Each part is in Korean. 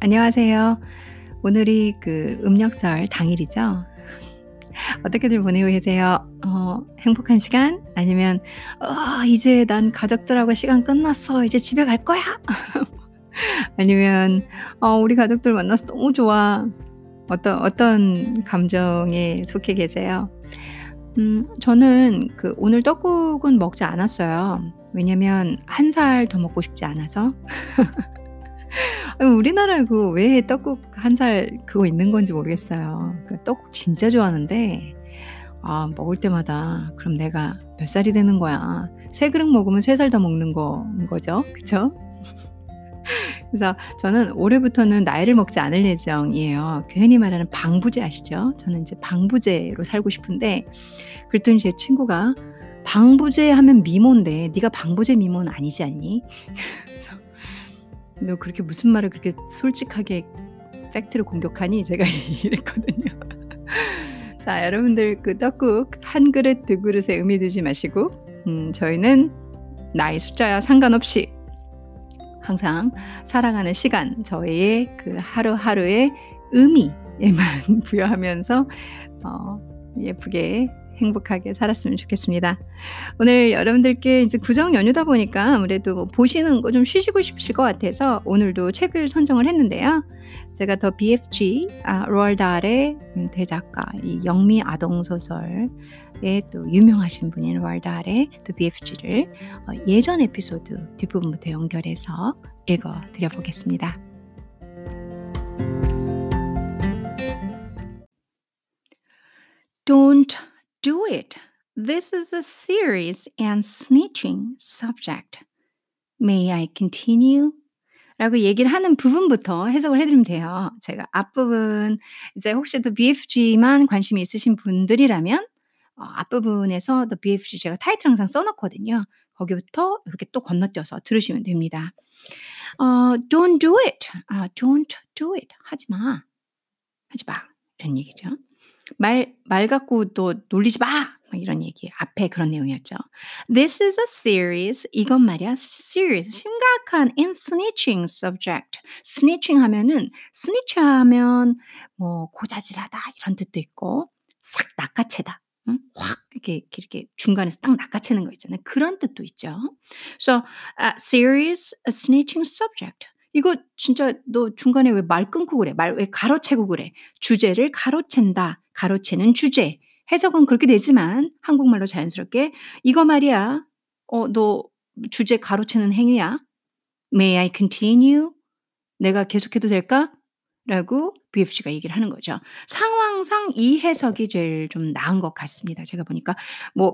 안녕하세요. 오늘이 그 음력설 당일이죠. 어떻게들 보내고 계세요? 어, 행복한 시간? 아니면 어, 이제 난 가족들하고 시간 끝났어. 이제 집에 갈 거야. 아니면 어, 우리 가족들 만나서 너무 좋아. 어떤 어떤 감정에 속해 계세요? 음, 저는 그 오늘 떡국은 먹지 않았어요. 왜냐면 한 살 더 먹고 싶지 않아서. 우리나라에 그 왜 떡국 한 살 그거 있는 건지 모르겠어요. 그 떡국 진짜 좋아하는데 아 먹을 때마다 '그럼 내가 몇 살이 되는 거야.' 세 그릇 먹으면 세 살 더 먹는 건 거죠. 그쵸? 그래서 저는 올해부터는 나이를 먹지 않을 예정이에요. 그 흔히 말하는 방부제 아시죠? 저는 이제 방부제로 살고 싶은데 그랬더니 제 친구가 "방부제 하면 미모인데 네가 방부제 미모는 아니지 않니?" 그래서 " 너 그렇게 무슨 말을 그렇게 솔직하게 팩트를 공격하니?" 제가 이랬거든요. 자 여러분들 그 떡국 한 그릇 두 그릇에 의미 두지 마시고 음 저희는 나이 숫자와 상관없이 항상 살아가는 시간 저희의 그 하루하루의 의미에만 부여하면서 어 예쁘게 행복하게 살았으면 좋겠습니다. 오늘 여러분들께 이제 구정 연휴다 보니까 아무래도 뭐 보시는 거 좀 쉬시고 싶으실 것 같아서 오늘도 책을 선정을 했는데요. 제가 더 BFG 아 로ald 달의 음 대작가 이 영미 아동 소설의 또 유명하신 분인 로ald 달의 더 BFG를 어 예전 에피소드 뒷부분부터 연결해서 읽어 드려 보겠습니다. Don't do it. This is a serious and snitching subject. May I continue? 라고 얘기를 하는 부분부터 해석을 해 드리면 돼요. 제가 앞부분 이제 혹시 더 BFG만 관심이 있으신 분들이라면 어 앞부분에서 더 BFG 제가 타이틀 항상 써 놓거든요. 거기부터 이렇게 또 건너뛰어서 들으시면 됩니다. 어 "Don't do it." 아 "Don't do it." 하지 마. 하지 마. 이런 얘기죠. 말 말 갖고 너 놀리지 마. 막 이런 얘기. 앞에 그런 내용이었죠. This is a serious 이건 말이야 serious 심각한 and snitching subject. snitching 하면은 snitch 하면 뭐 고자질하다 이런 뜻도 있고 싹 낚아채다. 응? 확 이렇게 이렇게 중간에서 딱 낚아채는 거 있잖아요. 그런 뜻도 있죠. So a serious a snitching subject. 이거 진짜 너 중간에 왜 말 끊고 그래? 말 왜 가로채고 그래? 주제를 가로챈다. 가로채는 주제. 해석은 그렇게 되지만 한국말로 자연스럽게 "이거 말이야. 어 너 주제 가로채는 행위야. May I continue? 내가 계속해도 될까?" 라고 BFG가 얘기를 하는 거죠. 상황상 이 해석이 제일 좀 나은 것 같습니다. 제가 보니까 뭐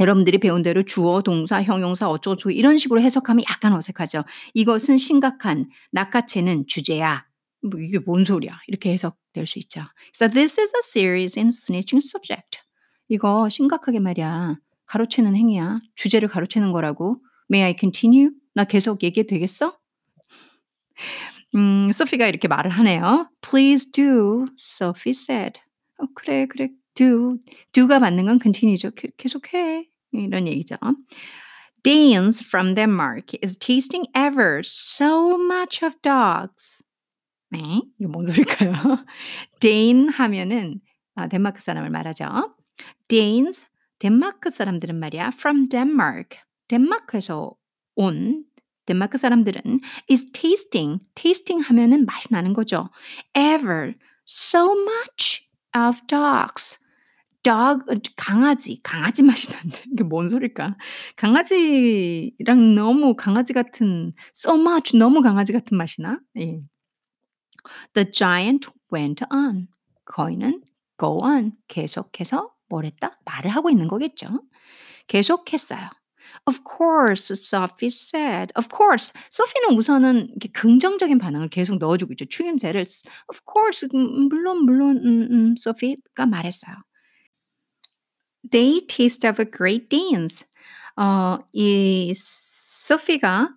여러분들이 배운 대로 주어, 동사, 형용사 어쩌고저쩌고 이런 식으로 해석하면 약간 어색하죠. "이것은 심각한 낚아채는 주제야." 뭐 "이게 뭔 소리야." 이렇게 해석될 수 있죠. So this is a serious and snitching subject. 이거 심각하게 말이야. 가로채는 행위야. 주제를 가로채는 거라고. May I continue? 나 계속 얘기해도 되겠어? 음 소피가 이렇게 말을 하네요. "Please do." Sophie said. 어 그래, 그래. do. do가 맞는 건 continue죠. 계 계속해. 이런 얘기죠. Danes from Denmark is tasting ever so much of dogs. 네. 이게 뭔 소릴까요? Dane 하면은 아 덴마크 사람을 말하죠. Danes 덴마크 사람들은 말이야 from Denmark 덴마크에서 온 덴마크 사람들은 is tasting tasting 하면은 맛이 나는 거죠. ever so much of dogs. dog 강아지, 강아지 맛이 난다. 이게 뭔 소릴까? 강아지랑 너무 강아지 같은 so much 너무 강아지 같은 맛이 나? 예. The giant went on. 거인은 go on. 계속해서 뭘 했다? 말을 하고 있는 거겠죠. 계속했어요. Of course, Sophie said. Of course. 소피는 우선은 긍정적인 반응을 계속 넣어주고 있죠. 추임새를 Of course, 음, 물론 물론 음, 음, 소피가 말했어요. They taste of a great dance. 어, 이 소피가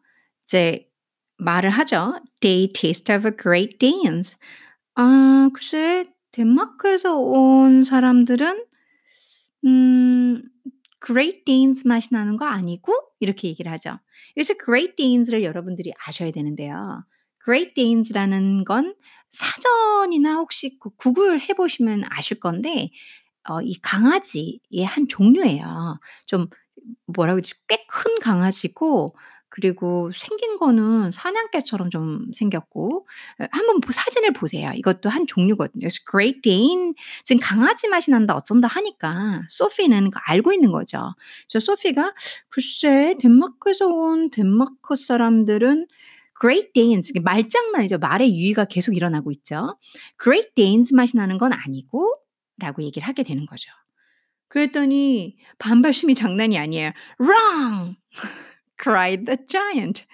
이제 말을 하죠. They taste of a great dance. 아, 글쎄 덴마크에서 온 사람들은 음, Great Danes 맛이 나는 거 아니고 이렇게 얘기를 하죠. 여기서 Great Danes를 여러분들이 아셔야 되는데요. Great Danes라는 건 사전이나 혹시 그 구글 해 보시면 아실 건데 어 이 강아지의 한 종류예요. 좀 뭐라 그러지? 꽤 큰 강아지고 그리고 생긴 거는 사냥개처럼 좀 생겼고 에 한번 보 사진을 보세요. 이것도 한 종류거든요. 그래서 Great Dane 지금 강아지 맛이 난다 어쩐다 하니까 소피는 그 알고 있는 거죠. 그래서 소피가 "글쎄 덴마크에서 온 덴마크 사람들은 Great Danes" 말장난이죠. 말의 유희가 계속 일어나고 있죠. "Great Danes 맛이 나는 건 아니고"라고 얘기를 하게 되는 거죠. 그랬더니 반발심이 장난이 아니에요. "Wrong!" Cried the giant.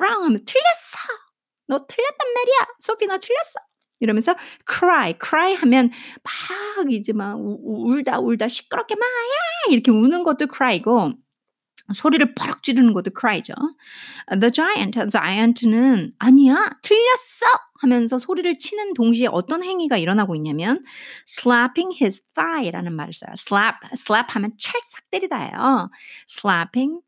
"Wrong!" 하면서 "틀렸어. 너 틀렸단 말이야. 소피 너 틀렸어." 이러면서 cry, cry 하면 막 이제 막 울다 울다 시끄럽게 막 "야!" 이렇게 우는 것도 cry고 소리를 뻐럭 지르는 것도 cry죠. The giant, giant는 "아니야. 틀렸어." 하면서 소리를 치는 동시에 어떤 행위가 일어나고 있냐면 slapping his thigh라는 말을 써요. slap, slap 하면 찰싹 때리다예요. slapping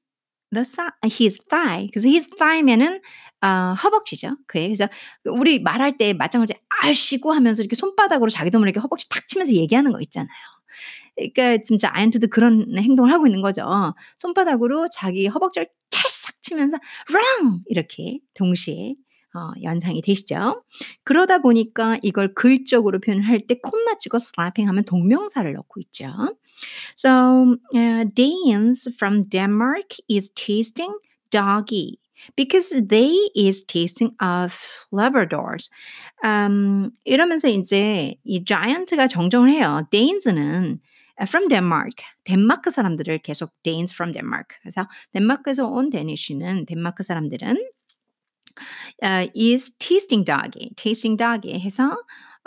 the thigh his thigh. 그래서 his thigh면은 어 허벅지죠. 그의. 그래서 우리 말할 때 맞장구치 "아이씨고." 하면서 이렇게 손바닥으로 자기 몸을 이렇게 허벅지 탁 치면서 얘기하는 거 있잖아요. 그러니까 지금 giant도 그런 행동을 하고 있는 거죠. 손바닥으로 자기 허벅지를 찰싹 치면서 "Wrong!" 이렇게 동시에 어 연상이 되시죠? 그러다 보니까 이걸 글적으로 표현할 때 콤마 찍어 slapping 하면 동명사를 넣고 있죠. So, uh, Danes from Denmark is tasting doggy because they is tasting of Labradors. 음 이러면서 인제 이 giant가 정정을 해요. Danes는 from Denmark, 덴마크 사람들을 계속 Danes from Denmark. 그래서 덴마크에서 온 데니쉬는 덴마크 사람들은 어 is tasting doggy, tasting doggy 해서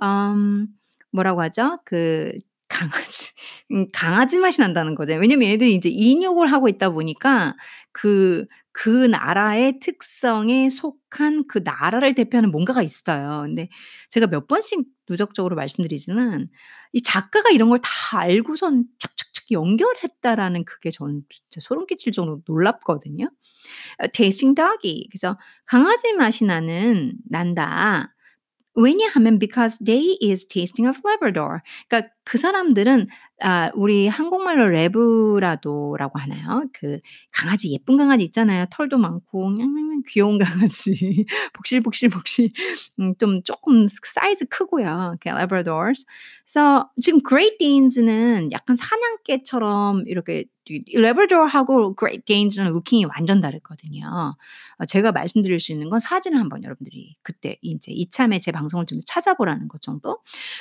음 뭐라고 하죠? 그 강아지 음 강아지 맛이 난다는 거죠. 왜냐면 얘네들이 인제 인육을 하고 있다 보니까 그그 나라의 특성에 속한 그 나라를 대표하는 뭔가가 있어요. 근데 제가 몇 번씩 누적적으로 말씀드리지만 이 작가가 이런 걸 다 알고선 착착착 연결했다라는 그게 저는 소름 끼칠 정도로 놀랍거든요. 어 tasting doggy 그래서 강아지 맛이 나는 난다. 왜냐하면 because they is tasting of Labrador. 그러니까 그 사람들은 아 우리 한국말로 레브라도라고 하나요? 그 강아지 예쁜 강아지 있잖아요. 털도 많고 냥냥냥 귀여운 강아지. 복실복실복실 음좀 쪼끔 사이즈 크고요. 그 Labradors. 그래서 지금 Great Danes는 약간 사냥개처럼 이렇게 이 Labrador하고 Great Danes는 루킹이 완전 다르거든요. 어 제가 말씀드릴 수 있는 건 사진을 한번 여러분들이 그때 인제 이참에 제 방송을 좀 찾아보라는 것 정도.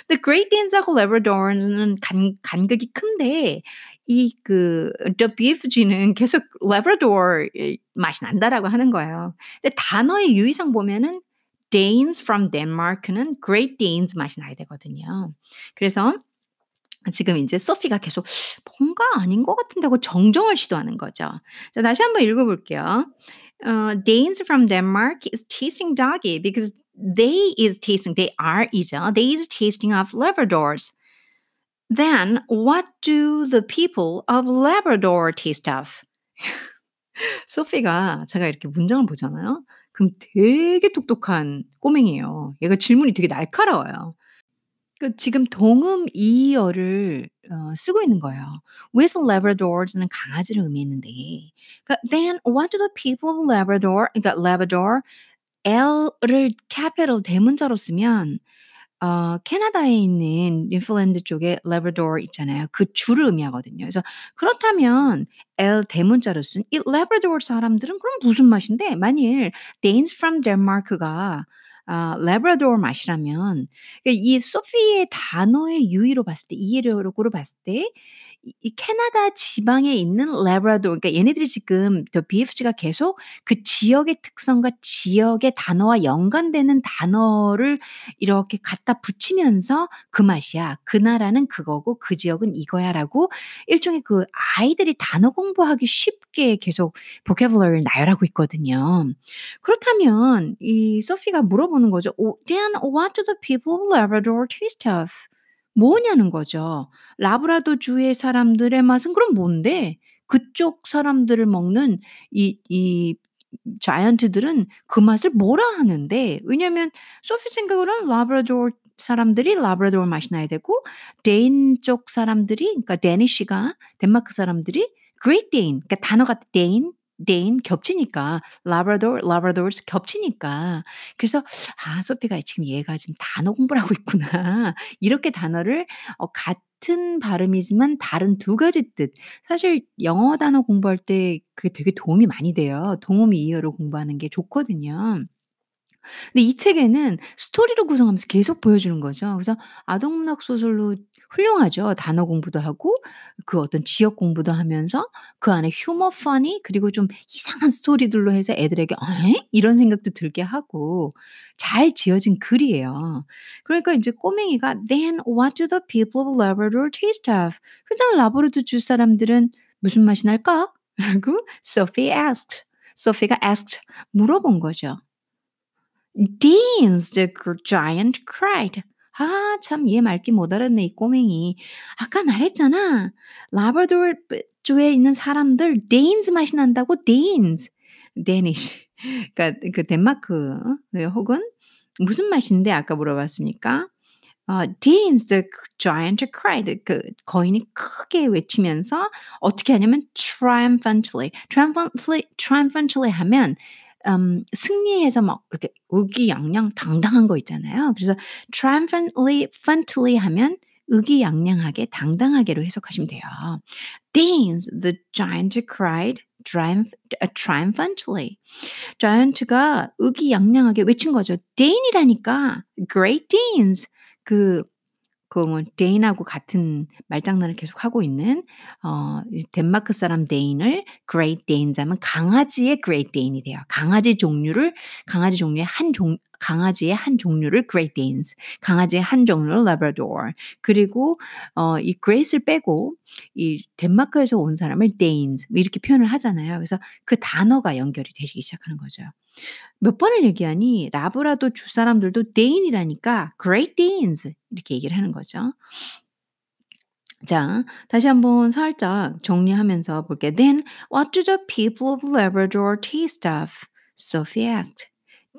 근데 Great Danes하고 Labrador는 간 간극이 큰데 이그 The BFG는 계속 이 맛이 난다라고 하는 거예요. 근데 단어의 유의상 보면은 Danes from Denmark는 Great Danes 맛이 나야 되거든요. 그래서 지금 인제 소피가 계속 뭔가 아닌 것 같은데 하고 정정을 시도하는 거죠. 자 다시 한번 읽어 볼게요. 어 Danes from Denmark is tasting doggy because they is tasting they are 이죠. They is tasting of Labradors. Then what do the people of Labrador taste of? 소피가 제가 이렇게 문장을 보잖아요. 그럼 되게 똑똑한 꼬맹이에요. 얘가 질문이 되게 날카로워요. 그 지금 동음 이어를 어 쓰고 있는 거예요. with Labradors는 강아지를 의미했는데 그러니까 then what do the people of Labrador 그러니까 Labrador L를 capital 대문자로 쓰면 어 캐나다에 있는 뉴질랜드 쪽에 Labrador 있잖아요. 그 주를 의미하거든요. 그래서 그렇다면 L 대문자로 쓴이 Labrador 사람들은 그럼 무슨 맛인데 만일 Danes from Denmark가 아 Labrador 맛이라면 그이 소피의 단어의 유의로 봤을 때 이해력으로 봤을 때 이이 캐나다 지방에 있는 Labrador 그러니까 얘네들이 지금 The BFG가 계속 그 지역의 특성과 지역의 단어와 연관되는 단어를 이렇게 갖다 붙이면서 "그 맛이야. 그 나라는 그거고 그 지역은 이거야."라고 일종의 그 아이들이 단어 공부하기 쉽게 계속 vocabulary를 나열하고 있거든요. 그렇다면 이 소피가 물어보는 거죠. 어 "Then what do the people of Labrador taste of?" 뭐냐는 거죠. 라브라도 주의 사람들의 맛은 그럼 뭔데? 그쪽 사람들을 먹는 이 이 자이언트들은 그 맛을 뭐라 하는데 왜냐면 소피 생각으로는 라브라도르 사람들이 라브라도르 맛이 나야 되고 Dane 쪽 사람들이 그러니까 Danish가 덴마크 사람들이 Great Dane 그러니까 단어가 Dane Dane 겹치니까 Labrador Labradors 겹치니까 그래서 '아 소피가 지금 얘가 지금 단어 공부를 하고 있구나.' 이렇게 단어를 어 같은 발음이지만 다른 두 가지 뜻 사실 영어 단어 공부할 때 그게 되게 도움이 많이 돼요. 동음이의어로 공부하는 게 좋거든요. 근데 이 책에는 스토리로 구성하면서 계속 보여주는 거죠. 그래서 아동 문학 소설로 훌륭하죠. 단어 공부도 하고 그 어떤 지역 공부도 하면서 그 안에 humor funny 그리고 좀 이상한 스토리들로 해서 애들에게 '에?' 이런 생각도 들게 하고 잘 지어진 글이에요. 그러니까 인제 꼬맹이가 "Then what do the people of Labrador taste of?" 그다음 라브라도 주 사람들은 무슨 맛이 날까? 라고 Sophie asked. 소피가 asked 물어본 거죠. "Danes!" the giant cried. 아 참 얘 말귀 못 알아듣네 이 꼬맹이. "아까 말했잖아. 라브라도르 브 주에 있는 사람들 Danes 맛이 난다고 Danes." Danish 그러니까 그 덴마크 어네 혹은 무슨 맛인데 아까 물어봤으니까 어 "Danes!" the giant cried. 그 거인이 크게 외치면서 어떻게 하냐면 triumphantly, triumphantly triumphantly 하면 음 승리해서 막 이렇게 의기양양 당당한 거 있잖아요. 그래서 triumphantly phantly 하면 의기양양하게 당당하게로 해석하시면 돼요. "Deans!" the giant cried triumph 아 triumphantly. 자이언트가 의기양양하게 외친 거죠. 데인이라니까. Great Danes. 그 그뭐 데인하고 같은 말장난을 계속 하고 있는 어이 덴마크 사람 데인을 Great Danes 하면 강아지의 Great Dane이 돼요. 강아지 종류를 강아지 종류의 한 종 강아지의 한 종류를 Great Danes 강아지의 한 종류를 Labrador 그리고 어 이 Great을 빼고 이 덴마크에서 온 사람을 Danes 뭐 이렇게 표현을 하잖아요. 그래서 그 단어가 연결이 되시기 시작하는 거죠. 몇 번을 얘기하니 라브라도 주 사람들도 Dane이라니까 Great Danes 이렇게 얘기를 하는 거죠. 자 다시 한번 살짝 정리하면서 볼게요. "Then what do the people of Labrador taste of?" Sophie asked.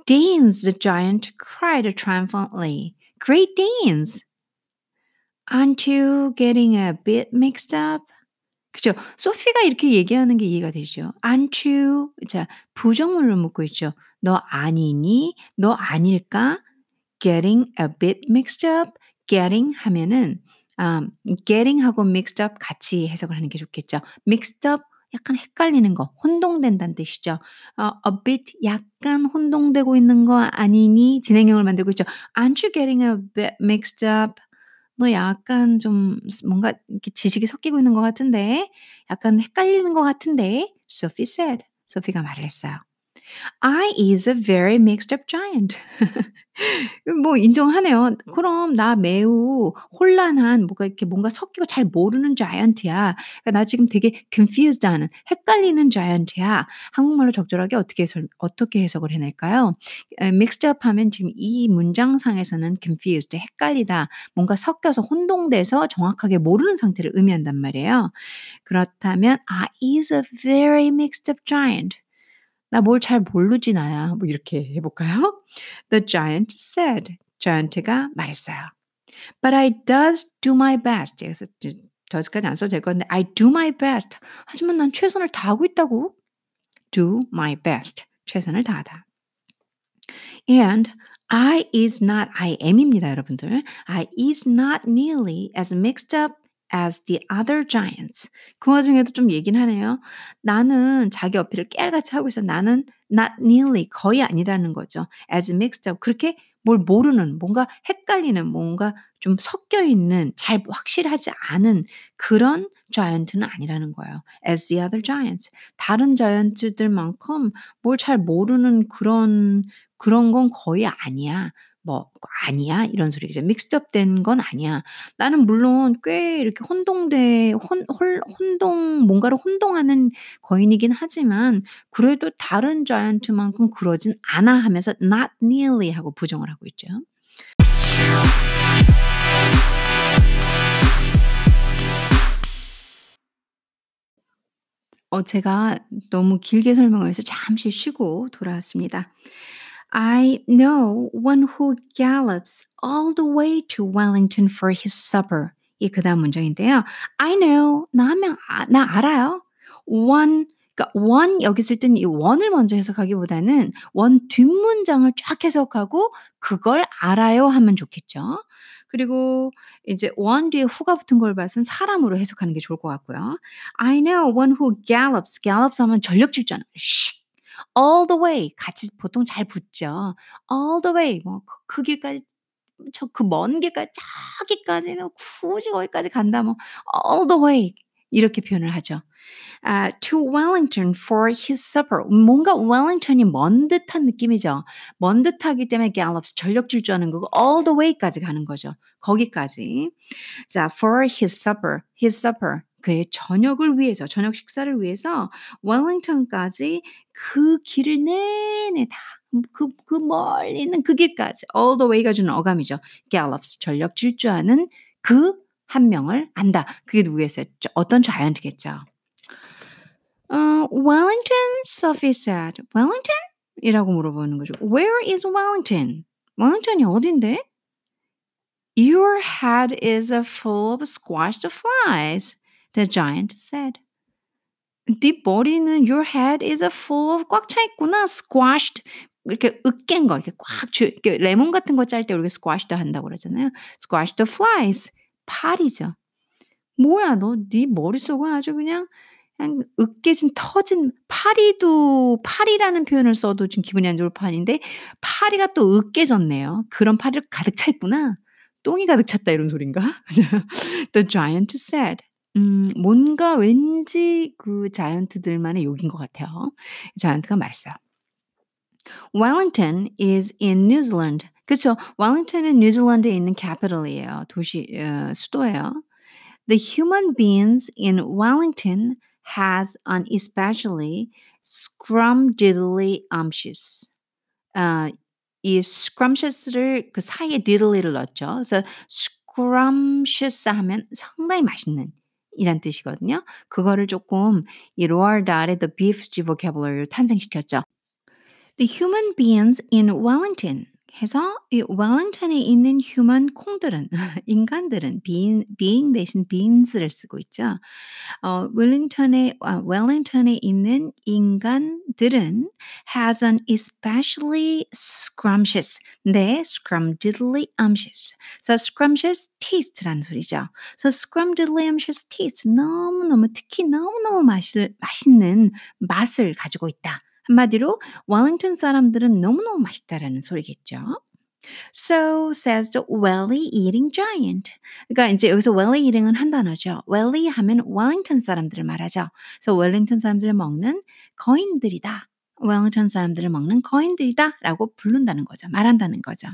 "Danes!" the giant cried triumphantly. "Great Danes!" "Aren't you getting a bit mixed up?" 그죠. 소피가 이렇게 얘기하는 게 이해가 되시죠? "Aren't you" 자 부정문을 묻고 있죠. "너 아니니? 너 아닐까?" "Getting a bit mixed up." getting 하면은 아 getting하고 mixed up 같이 해석을 하는 게 좋겠죠. mixed up 약간 헷갈리는 거, 혼동된다는 뜻이죠. 어 a bit 약간 혼동되고 있는 거 아니니? 진행형을 만들고 있죠. "Aren't you getting a bit mixed up?" 너 약간 좀 뭔가 이렇게 지식이 섞이고 있는 것 같은데. 약간 헷갈리는 것 같은데. Sophie said. 소피가 말을 했어요. "I is a very mixed up giant." 뭐 인정하네요. "그럼 나 매우 혼란한 뭐가 이렇게 뭔가 섞이고 잘 모르는 자이언트야. 그러니까 나 지금 되게 confused 하는 헷갈리는 자이언트야." 한국말로 적절하게 어떻게 설 어떻게 해석을 해낼까요? 에 mixed up 하면 지금 이 문장상에서는 confused 헷갈리다, 뭔가 섞여서 혼동돼서 정확하게 모르는 상태를 의미한단 말이에요. 그렇다면 "I is a very mixed up giant." " 나 뭘 잘 모르지 나야." 뭐 이렇게 해 볼까요? The giant said. 자이언트가 말했어요. "But I does do my best." 이제 does까지 안 써도 될것 같은데 "I do my best." 하지만 난 최선을 다하고 있다고. do my best. 최선을 다하다. And I is not I am입니다, 여러분들. I is not nearly as mixed up as the other giants. 그 와중에도 좀 얘기는 하네요. 나는 자기 어필을 깨알같이 하고 있어. 나는 not nearly 거의 아니라는 거죠. as mixed up 그렇게 뭘 모르는 뭔가 헷갈리는 뭔가 좀 섞여 있는 잘 확실하지 않은 그런 자이언트는 아니라는 거예요. as the other giants. 다른 자이언트들만큼 뭘 잘 모르는 그런 그런 건 거의 아니야. 뭐 아니야 이런 소리죠. mixed up 된건 아니야. 나는 물론 꽤 이렇게 혼동돼 혼 홀 혼동 뭔가를 혼동하는 거인이긴 하지만 그래도 다른 자이언트만큼 그러진 않아 하면서 not nearly 하고 부정을 하고 있죠. 어 제가 너무 길게 설명을 해서 잠시 쉬고 돌아왔습니다. I know one who gallops all the way to Wellington for his supper. 이 그다음 문장인데요. I know 나 하면 아, 나 알아요. one 그러니까 one 여기 쓸 때는 이 one을 먼저 해석하기보다는 one 뒷문장을 쫙 해석하고 그걸 알아요 하면 좋겠죠. 그리고 이제 one 뒤에 who가 붙은 걸 봐선 사람으로 해석하는 게 좋을 것 같고요. I know one who gallops. gallops 하면 전력 질주하는 씩 all the way 같이 보통 잘 붙죠. all the way 뭐그 길까지 저 그 먼 길까지 저기까지 굳이 거기까지 간다 뭐 all the way 이렇게 표현을 하죠. 아, to Wellington for his supper. 뭔가 Wellington이 먼 듯한 느낌이죠. 먼 듯하기 때문에 gallops 전력 질주하는 거고 all the way까지 가는 거죠. 거기까지. 자, for his supper. his supper. 그의 저녁을 위해서, 저녁 식사를 위해서 웰링턴까지 그 길을 내내 다 그, 그 멀리 있는 그 길까지 all the way가 주는 어감이죠. gallops 전력 질주하는 그 한 명을 안다. 그게 누구겠어요? 어떤 자이언트겠죠. 어, Wellington, Sophie said. Wellington? 이라고 물어보는 거죠. Where is Wellington? Wellington이 어딘데? Your head is full of squashed flies, the giant said. 네 머리는 your head is full of 꽉 차 있구나. squashed 이렇게 으깬 거 이렇게 꽉 주, 레몬 같은 거 짤 때 우리가 squashed 한다고 그러잖아요. squashed flies 파리죠. 뭐야 너 네 머릿속은 아주 그냥 그냥 으깨진 터진 파리도 파리라는 표현을 써도 좀 기분이 안 좋을 판인데 파리가 또 으깨졌네요. 그런 파리를 가득 차 있구나. 똥이 가득 찼다 이런 소린가? The giant said. 음, 뭔가 왠지 그 자이언트들만의 욕인 것 같아요. 자이언트가 말했어요. Wellington is in New Zealand. 그렇죠. 웰링턴은 뉴질랜드에 있는 capital이에요. 도시 어, 수도예요. The human beings in Wellington has an especially scrumdiddlyumptious. 아, 이 scrumptious를 그 사이에 diddly를 넣었죠. 그래서 scrumptious 하면 상당히 맛있는 이란 뜻이거든요. 그거를 조금 이 로알 달의 the beef vocabulary로 탄생시켰죠. The human beings in Wellington 해서 이 웰링턴에 있는 휴먼 콩들은 인간들은 being, being 대신 beings를 쓰고 있죠. 어, 웰링턴에 아, 웰링턴에 있는 인간들은 has an especially scrumptious 네 scrumdiddlyumptious so scrumptious taste라는 소리죠. so scrumdiddlyumptious taste 너무 너무 특히 너무 너무 맛을, 맛있는 맛을 가지고 있다. 한마디로 웰링턴 사람들은 너무너무 맛있다라는 소리겠죠. So says the welly eating giant. 그러니까 이제 여기서 welly eating은 한 단어죠. welly 하면 웰링턴 사람들을 말하죠. 그래서 웰링턴 사람들을 먹는 거인들이다. 웰링턴 사람들을 먹는 거인들이다라고 부른다는 거죠. 말한다는 거죠.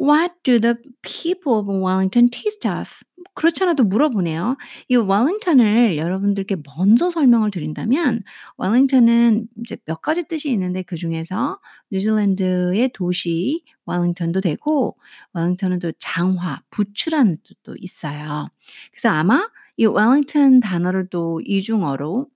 What do the people of Wellington taste of? 그렇잖아도 물어보네요. 이 웰링턴을 여러분들께 먼저 설명을 드린다면 웰링턴은 이제 몇 가지 뜻이 있는데 그 중에서 뉴질랜드의 도시 웰링턴도 되고 웰링턴은 또 장화, 부추라는 뜻도 있어요. 그래서 아마 이 웰링턴 단어를 또 이중어로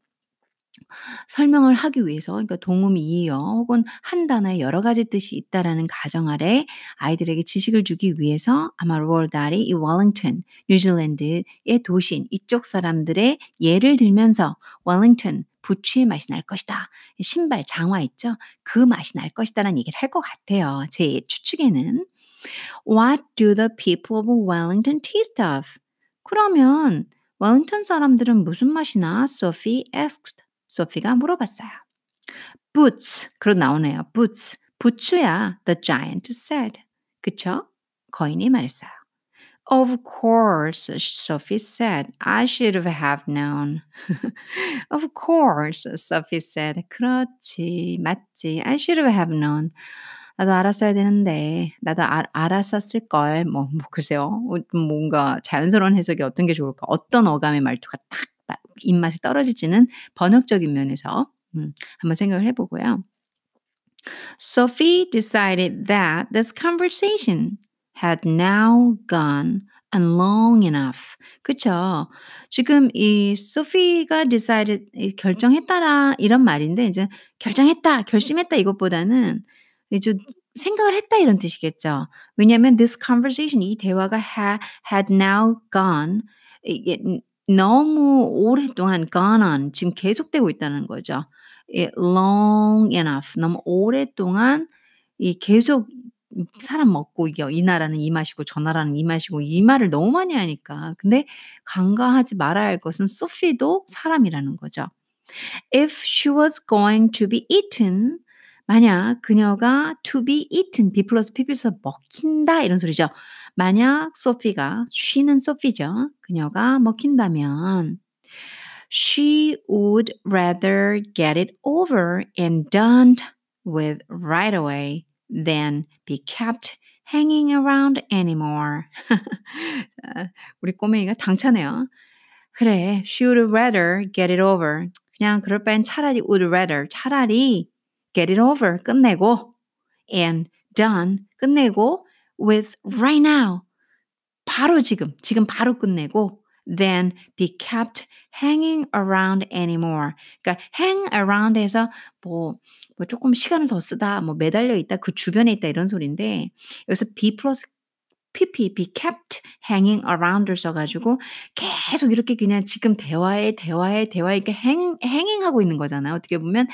설명을 하기 위해서 그러니까 동음이의어 혹은 한 단어에 여러 가지 뜻이 있다라는 가정 아래 아이들에게 지식을 주기 위해서 아마 로알드 달이 이 웰링턴 뉴질랜드의 도시인 이쪽 사람들의 예를 들면서 웰링턴 부추의 맛이 날 것이다. 신발 장화 있죠? 그 맛이 날 것이다라는 얘기를 할 것 같아요. 제 추측에는. What do the people of Wellington taste of? 그러면 웰링턴 사람들은 무슨 맛이나? Sophie asked. 소피가 물어봤어요. Boots. 그로 나오네요. Boots. 부츠야. The giant said. 그쵸? 거인이 말했어요. Of course, Sophie said. I should have known. of course, Sophie said. 그렇지, 맞지. I should have known. 나도 알았어야 되는데, 나도 알, 알았었을 걸. 뭐, 뭐 글쎄요. 뭔가 자연스러운 해석이 어떤 게 좋을까? 어떤 어감의 말투가 딱 입맛에 떨어질지는 번역적인 면에서 음, 한번 생각을 해보고요. Sophie decided that this conversation had now gone and long enough. 그쵸? 지금 이 Sophie가 decided 이 결정했다라 이런 말인데 이제 결정했다, 결심했다 이것보다는 이제 생각을 했다 이런 뜻이겠죠. 왜냐하면 this conversation 이 대화가 ha, had now gone 이게 너무 오랫동안 gone on 지금 계속되고 있다는 거죠. 이 long enough 너무 오랫동안 이 계속 사람 먹고 이 나라는 이 맛이고 저 나라는 이 맛이고 이 말을 너무 많이 하니까. 근데 간과하지 말아야 할 것은 소피도 사람이라는 거죠. If she was going to be eaten 만약 그녀가 to be eaten B 플러스 P 플러스 먹힌다 이런 소리죠. 만약 소피가 she는 소피죠. 그녀가 먹힌다면 she would rather get it over and done with right away than be kept hanging around anymore. 우리 꼬맹이가 당차네요. 그래, she would rather get it over. 그냥 그럴 바엔 차라리 would rather 차라리 get it over 끝내고 and done 끝내고 with right now 바로 지금 지금 바로 끝내고 than be kept hanging around anymore. 그러니까 hang around에서 뭐, 뭐 조금 시간을 더 쓰다, 뭐 매달려 있다, 그 주변에 있다 이런 소리인데 여기서 be 플러스 pp, be kept hanging around을 써가지고 계속 이렇게 그냥 지금 대화에 대화에 대화에 이렇게 행, 행행하고 있는 거잖아요. 어떻게 보면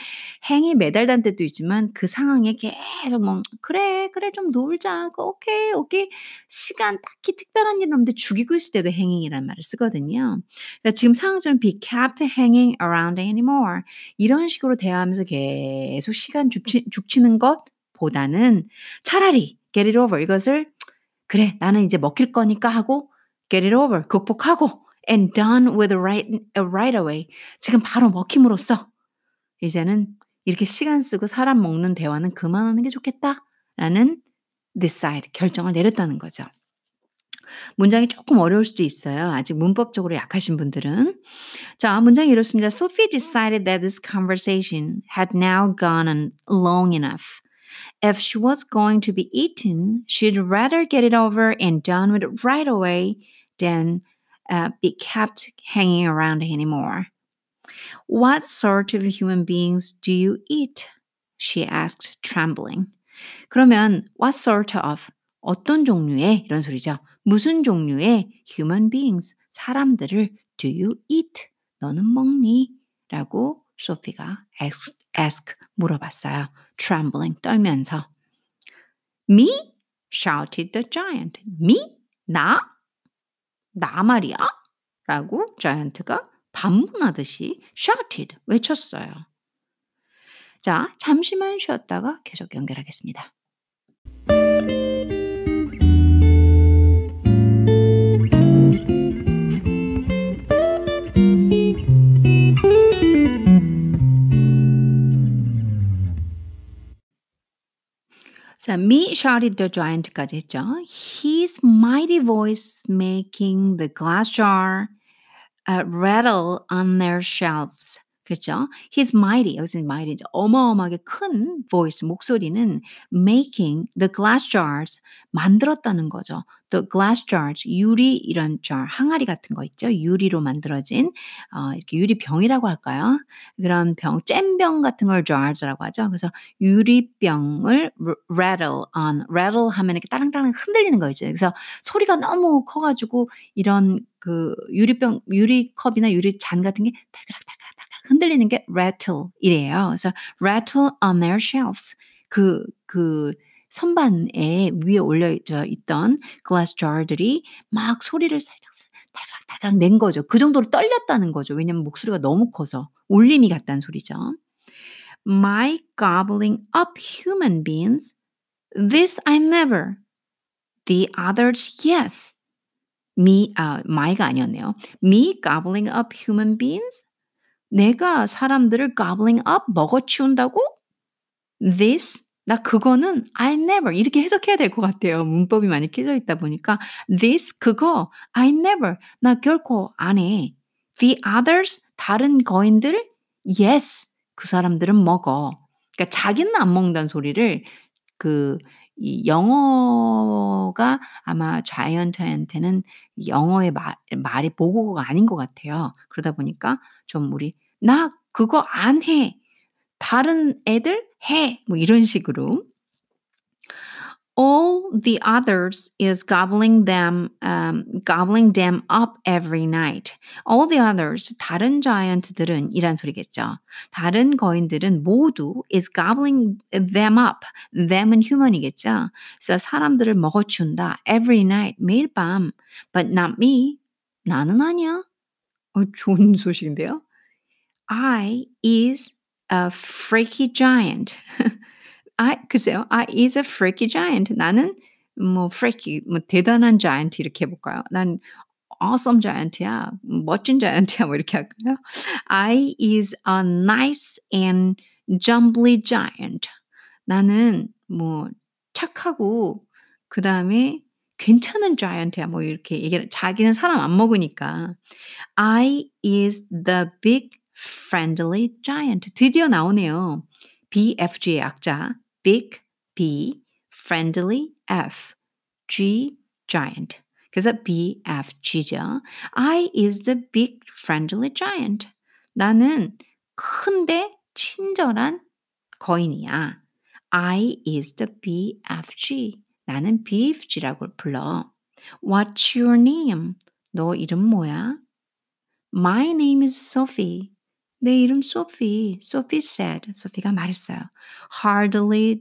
행이 매달단 때도 있지만 그 상황에 계속 뭐 그래 그래 좀 놀자 그 오케이 오케이 시간 딱히 특별한 일 없는데 죽이고 있을 때도 행잉이라는 말을 쓰거든요. 그러니까 지금 상황처럼 be kept hanging around anymore 이런 식으로 대화하면서 계속 시간 죽치, 죽치는 것보다는 차라리 get it over 이것을 그래, 나는 이제 먹힐 거니까 하고 get it over, 극복하고 and done with right, right away. 지금 바로 먹힘으로써 이제는 이렇게 시간 쓰고 사람 먹는 대화는 그만하는 게 좋겠다. 라는 decide, 결정을 내렸다는 거죠. 문장이 조금 어려울 수도 있어요. 아직 문법적으로 약하신 분들은. 자, 문장이 이렇습니다. Sophie decided that this conversation had now gone on long enough. If she was going to be eaten, she'd rather get it over and done with it right away than uh, be kept hanging around anymore. What sort of human beings do you eat? She asked, trembling. 그러면 what sort of 어떤 종류의 이런 소리죠. 무슨 종류의 human beings 사람들을 do you eat? 너는 먹니? 라고 소피가 ask, ask 물어봤어요. Trembling 떨면서 Me? shouted the giant. Me? 나? 나 말이야? 라고 자이언트가 반문하듯이 shouted 외쳤어요. 자, 잠시만 쉬었다가 계속 연결하겠습니다. 자, me shouted the giant까지 했죠. His mighty voice making the glass jar uh, rattle on their shelves. 그렇죠? His mighty, 여기서 mighty, 어마어마하게 큰 voice, 목소리는 making the glass jars, 만들었다는 거죠. The glass jars, 유리 이런 jar, 항아리 같은 거 있죠? 유리로 만들어진 어, 이렇게 유리 병이라고 할까요? 그런 병, 잼병 같은 걸 jars라고 하죠. 그래서 유리병을 rattle on, rattle 하면 이렇게 따랑따랑 흔들리는 거 있죠. 그래서 소리가 너무 커가지고 이런 그 유리병, 유리컵이나 유리잔 같은 게 달그락달그락 흔들리는 게 rattle이래요. 그래서 rattle on their shelves. 그, 그 선반에 위에 올려져 있던 glass jar들이 막 소리를 살짝 달각달각 낸 거죠. 그 정도로 떨렸다는 거죠. 왜냐면 목소리가 너무 커서 울림이 같다는 소리죠. My gobbling up human beings. This I never. The others, yes. Me, 아, my가 아니었네요. Me gobbling up human beings? 내가 사람들을 gobbling up 먹어치운다고? This 나 그거는 I never 이렇게 해석해야 될 것 같아요. 문법이 많이 깨져 있다 보니까 this 그거 I never 나 결코 안 해. The others 다른 거인들 yes 그 사람들은 먹어. 그러니까 자기는 안 먹는다는 소리를 그 이 영어가 아마 자이언트한테는 영어의 말 말이 모국어가 아닌 것 같아요. 그러다 보니까 좀 우리 "나 그거 안 해. 다른 애들 해." 뭐 이런 식으로 all the others is gobbling them um, gobbling them up every night. All the others 다른 자이언트들은 이란 소리겠죠. 다른 거인들은 모두 is gobbling them up. them은 human이겠죠. 그래서 사람들을 먹어준다. every night 매일 밤. But not me. 나는 아니야. 어, 좋은 소식인데요. I is a freaky giant. I 글쎄요. I is a freaky giant. 나는 뭐 freaky 뭐 대단한 giant 이렇게 해 볼까요? 난 awesome giant이야. 멋진 giant이야. 뭐 이렇게 할까요? I is a nice and jumbly giant. 나는 뭐 착하고 그 다음에 괜찮은 giant이야. 뭐 이렇게 얘기를 자기는 사람 안 먹으니까. I is the big friendly giant. 드디어 나오네요. BFG의 약자. big B, friendly F, G, giant. 그래서 BFG죠. I is the big friendly giant. 나는 큰데 친절한 거인이야. I is the BFG. 나는 BFG라고 불러. What's your name? 너 이름 뭐야? My name is Sophie. 내 이름 Sophie. Sophie said. 소피가 말했어요. Hardly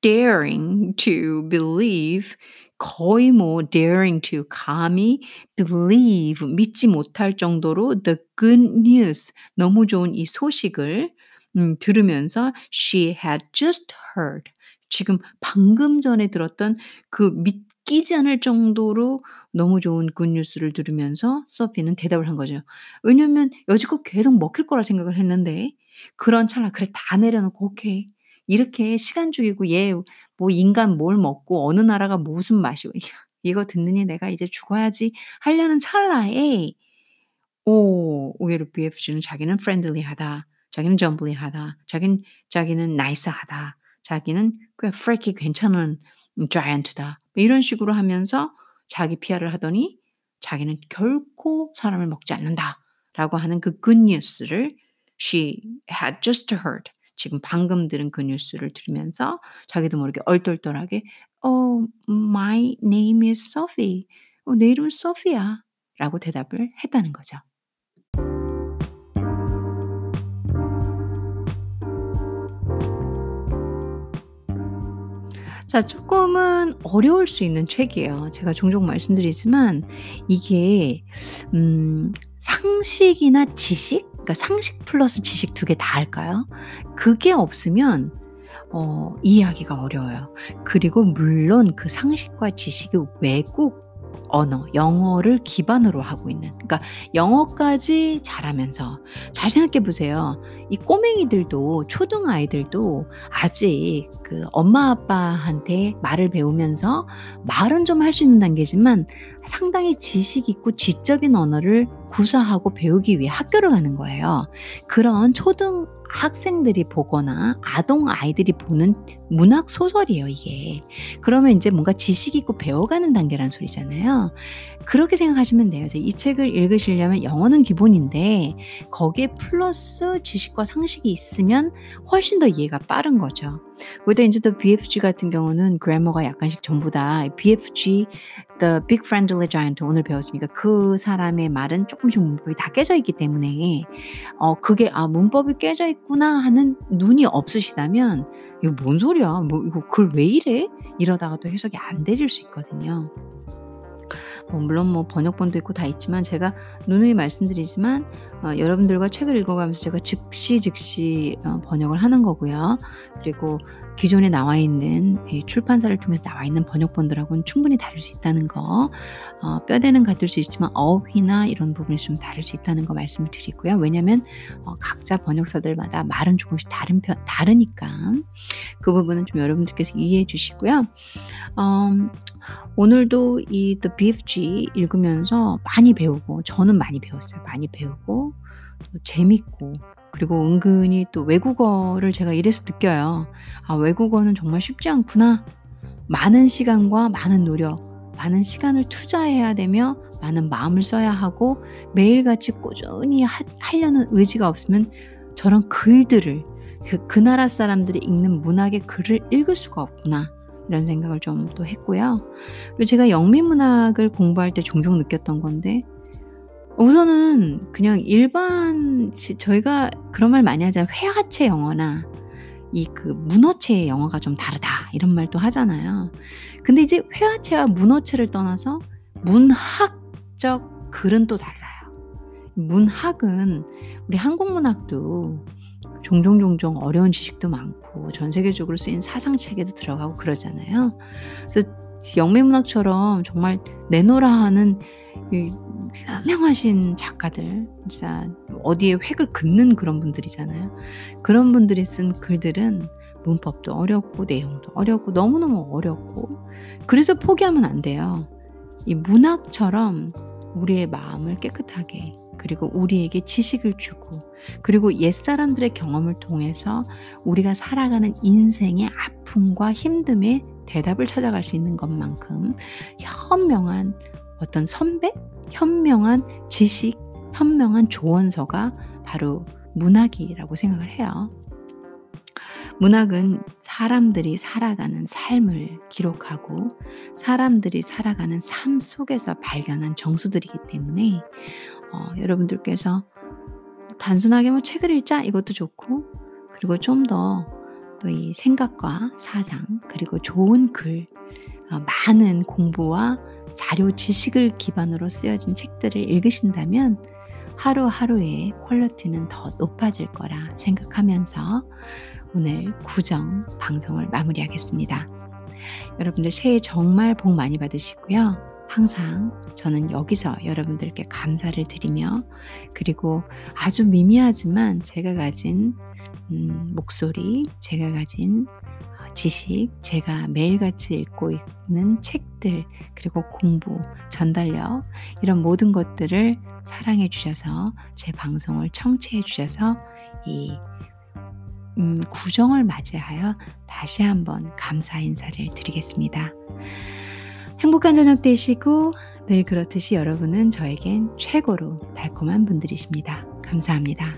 daring to believe 거의 뭐 daring to 감히 believe 믿지 못할 정도로 the good news 너무 좋은 이 소식을 음, 들으면서 she had just heard 지금 방금 전에 들었던 그 믿 기지 않을 정도로 너무 좋은 굿뉴스를 들으면서 소피는 대답을 한 거죠. 왜냐면 여지껏 계속 먹힐 거라 생각을 했는데 그런 찰나 그래 다 내려놓고 오케이 이렇게 시간 죽이고 얘 뭐 인간 뭘 먹고 어느 나라가 무슨 맛이고 이거 듣느니 내가 이제 죽어야지 하려는 찰나에 오 오히려 BFG는 자기는 friendly하다. 자기는 jumbly하다. 자기는 자기는 nice하다. 자기는 꽤 pretty 괜찮은 giant다. 뭐 이런 식으로 하면서 자기 PR을 하더니 자기는 결코 사람을 먹지 않는다 라고 하는 그 굿뉴스를 she had just heard. 지금 방금 들은 그 뉴스를 들으면서 자기도 모르게 얼떨떨하게 "Oh, my name is Sophie." 어, 내 이름은 소피야. 라고 대답을 했다는 거죠. 자, 조금은 어려울 수 있는 책이에요. 제가 종종 말씀드리지만 이게 음 상식이나 지식 그러니까 상식 플러스 지식 두 개 다 할까요? 그게 없으면 어 이해하기가 어려워요. 그리고 물론 그 상식과 지식이 외국 언어, 영어를 기반으로 하고 있는. 그러니까 영어까지 잘하면서 잘 생각해 보세요. 이 꼬맹이들도 초등 아이들도 아직 그 엄마 아빠한테 말을 배우면서 말은 좀 할 수 있는 단계지만 상당히 지식 있고 지적인 언어를 구사하고 배우기 위해 학교를 가는 거예요. 그런 초등 학생들이 보거나 아동 아이들이 보는 문학 소설이에요, 이게. 그러면 이제 뭔가 지식 있고 배워가는 단계란 소리잖아요. 그렇게 생각하시면 돼요. 이 책을 읽으시려면 영어는 기본인데 거기에 플러스 지식과 상식이 있으면 훨씬 더 이해가 빠른 거죠. 거기다 이제 또 BFG 같은 경우는 그래머가 약간씩 전부 다 BFG, The Big Friendly Giant 오늘 배웠으니까 그 사람의 말은 조금씩 문법이 다 깨져 있기 때문에 어 그게 아 문법이 깨져 있구나 하는 눈이 없으시다면 이거 뭔 소리야? 뭐 이거 글왜 이래? 이러다가 또 해석이 안 되질 수 있거든요. 뭐 물론 뭐 번역본도 있고 다 있지만 제가 누누이 말씀드리지만 어, 여러분들과 책을 읽어가면서 제가 즉시 즉시 어, 번역을 하는 거고요. 그리고 기존에 나와 있는 출판사를 통해서 나와 있는 번역본들하고는 충분히 다를 수 있다는 거, 어, 뼈대는 같을 수 있지만 어휘나 이런 부분이 좀 다를 수 있다는 거 말씀을 드리고요. 왜냐하면 어, 각자 번역사들마다 말은 조금씩 다른 편, 다르니까 그 부분은 좀 여러분들께서 이해해 주시고요. 어, 오늘도 이 The BFG 읽으면서 많이 배우고 저는 많이 배웠어요. 많이 배우고 또 재밌고 그리고 은근히 또 외국어를 제가 이래서 느껴요. 아, 외국어는 정말 쉽지 않구나. 많은 시간과 많은 노력, 많은 시간을 투자해야 되며 많은 마음을 써야 하고 매일같이 꾸준히 하, 하려는 의지가 없으면 저런 글들을 그, 그 나라 사람들이 읽는 문학의 글을 읽을 수가 없구나. 이런 생각을 좀 또 했고요. 그리고 제가 영미문학을 공부할 때 종종 느꼈던 건데 우선은 그냥 일반 저희가 그런 말 많이 하잖아요. 회화체 영어나 이 그 문어체의 영어가 좀 다르다 이런 말도 하잖아요. 근데 이제 회화체와 문어체를 떠나서 문학적 글은 또 달라요. 문학은 우리 한국 문학도 종종 종종 어려운 지식도 많고 전 세계적으로 쓰인 사상 체계도 들어가고 그러잖아요. 그래서 영매문학처럼 정말 내노라 하는 유명하신 작가들, 진짜 어디에 획을 긋는 그런 분들이잖아요. 그런 분들이 쓴 글들은 문법도 어렵고 내용도 어렵고 너무너무 어렵고 그래서 포기하면 안 돼요. 이 문학처럼 우리의 마음을 깨끗하게 그리고 우리에게 지식을 주고 그리고 옛사람들의 경험을 통해서 우리가 살아가는 인생의 아픔과 힘듦에 대답을 찾아갈 수 있는 것만큼 현명한 어떤 선배, 현명한 지식, 현명한 조언서가 바로 문학이라고 생각을 해요. 문학은 사람들이 살아가는 삶을 기록하고 사람들이 살아가는 삶 속에서 발견한 정수들이기 때문에 어, 여러분들께서 단순하게 뭐 책을 읽자 이것도 좋고 그리고 좀 더 또 이 생각과 사상 그리고 좋은 글 어, 많은 공부와 자료 지식을 기반으로 쓰여진 책들을 읽으신다면 하루하루의 퀄리티는 더 높아질 거라 생각하면서 오늘 구정 방송을 마무리하겠습니다. 여러분들 새해 정말 복 많이 받으시고요. 항상 저는 여기서 여러분들께 감사를 드리며 그리고 아주 미미하지만 제가 가진 음, 목소리, 제가 가진 어, 지식, 제가 매일같이 읽고 있는 책들, 그리고 공부, 전달력, 이런 모든 것들을 사랑해 주셔서 제 방송을 청취해 주셔서 이 음, 구정을 맞이하여 다시 한번 감사 인사를 드리겠습니다. 행복한 저녁 되시고 늘 그렇듯이 여러분은 저에겐 최고로 달콤한 분들이십니다. 감사합니다.